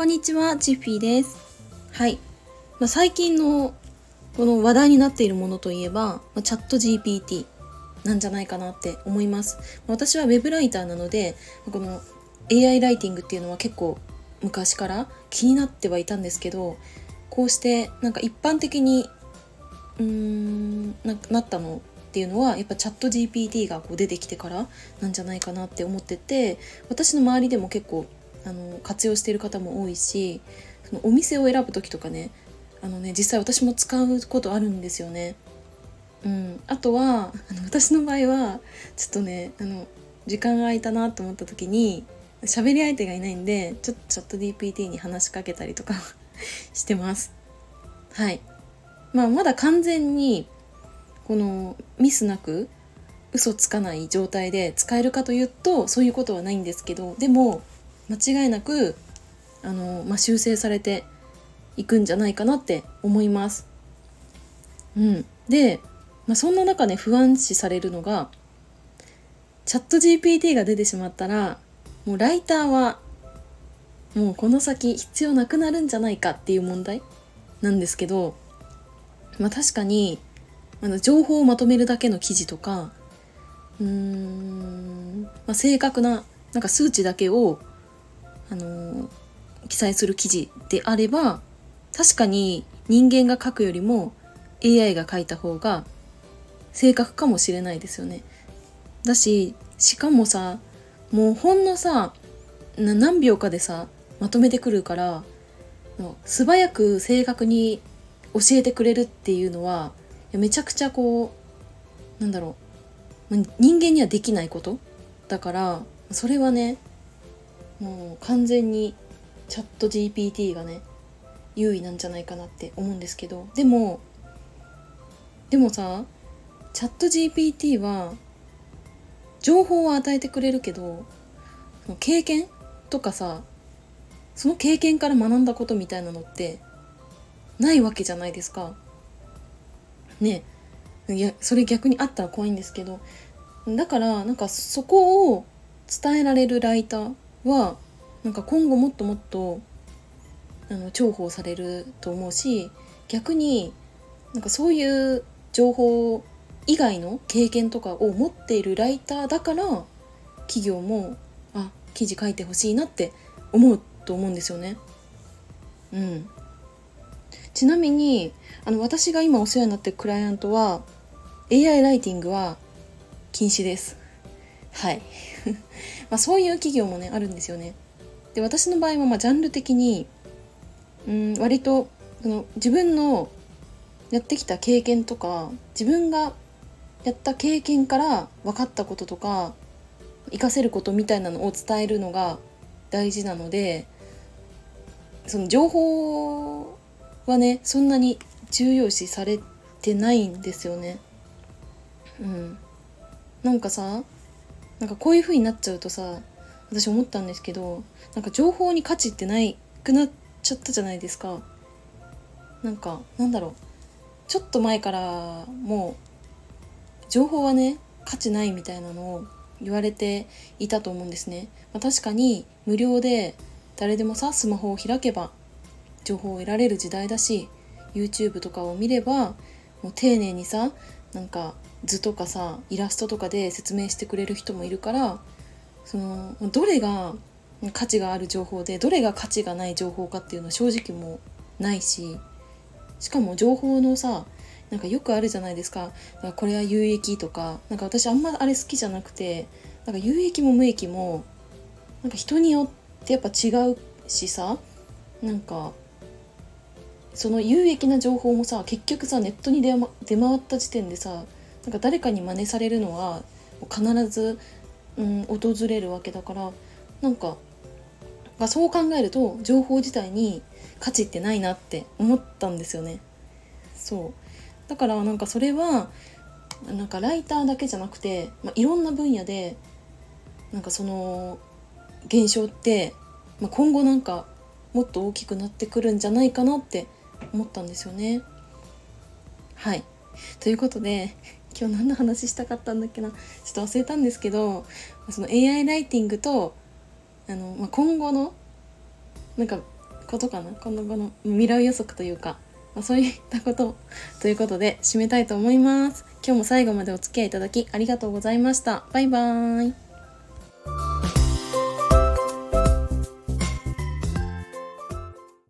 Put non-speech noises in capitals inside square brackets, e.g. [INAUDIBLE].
こんにちは、チッフィーです。はい。まあ、最近のこの話題になっているものといえば、まあ、チャット GPT なんじゃないかなって思います。まあ私はウェブライターなので、この AI ライティングっていうのは結構昔から気になってはいたんですけど、こうしてなんか一般的にうーんななったのっていうのはやっぱチャット GPT がこう出てきてからなんじゃないかなって思ってて私の周りでも結構あの活用している方も多いしそのお店を選ぶ時とかねあのね実際私も使うことあるんですよね。うん、あとはあの私の場合はちょっとねあの時間が空いたなと思った時に喋り相手がいないんでちょっとチャット GPT に話しかけたりとか [LAUGHS] してます。はい。まあまだ完全にこのミスなく嘘つかない状態で使えるかというとそういうことはないんですけどでも間違いなくあの、まあ、修正されていくんじゃないかなって思います。うん、で、まあ、そんな中ね不安視されるのがチャット GPT が出てしまったらもうライターはもうこの先必要なくなるんじゃないかっていう問題なんですけど、まあ、確かにあの情報をまとめるだけの記事とかうーん、まあ、正確ななんか数値だけを、あの記載する記事であれば確かに人間が書くよりも AI が書いた方が正確かもしれないですよね。だししかもさもうほんのさ何秒かでさまとめてくるから素早く正確に教えてくれるっていうのはめちゃくちゃこうなんだろう人間にはできないことだからそれはねもう完全にチャット GPT がね優位なんじゃないかなって思うんですけど。でもでもさチャット GPT は情報を与えてくれるけどその経験とかさその経験から学んだことみたいなのってないわけじゃないですか。ね。いやそれ逆にあったら怖いんですけど。だからなんかそこを伝えられるライターはなんか今後もっともっとあの重宝されると思うし逆になんかそういう情報以外の経験とかを持っているライターだから企業もあ記事書いてほしいなって思うと思うんですよね。うん、ちなみにあの私が今お世話になってるクライアントは AI ライティングは禁止です。はい [LAUGHS] まあそういう企業もねあるんですよね。で私の場合はまあジャンル的にうん割とその自分のやってきた経験とか自分がやった経験から分かったこととか活かせることみたいなのを伝えるのが大事なのでその情報はねそんなに重要視されてないんですよね。うん、なんかさなんかこういう風になっちゃうとさ私思ったんですけどなんか情報に価値ってないくなっちゃったじゃないですか。なんかなんだろうちょっと前からもう情報はね価値ないみたいなのを言われていたと思うんですね。まあ、確かに無料で誰でもさスマホを開けば情報を得られる時代だし YouTube とかを見ればもう丁寧にさなんか図とかさイラストとかで説明してくれる人もいるからそのどれが価値がある情報でどれが価値がない情報かっていうのは正直もうないししかも情報のさなんかよくあるじゃないですか。かこれは有益とかなんか私あんまあれ好きじゃなくてなんか有益も無益もなんか人によってやっぱ違うしさなんかその有益な情報もさ結局さネットに出,、ま、出回った時点でさなんか誰かに真似されるのは必ず、うん、訪れるわけだからなんかまあそう考えると情報自体に価値ってないなって思ったんですよね。そうだからなんかそれはなんかライターだけじゃなくて、まあ、いろんな分野でなんかその現象って、まあ、今後なんかもっと大きくなってくるんじゃないかなって思ったんですよね。はいということで今日何の話したかったんだっけな。ちょっと忘れたんですけどその AI ライティングとあの、まあ、今後のなんかことかな。今後の未来予測というか、まあ、そういったことということで締めたいと思います。今日も最後までお付き合いいただきありがとうございました。バイバーイ。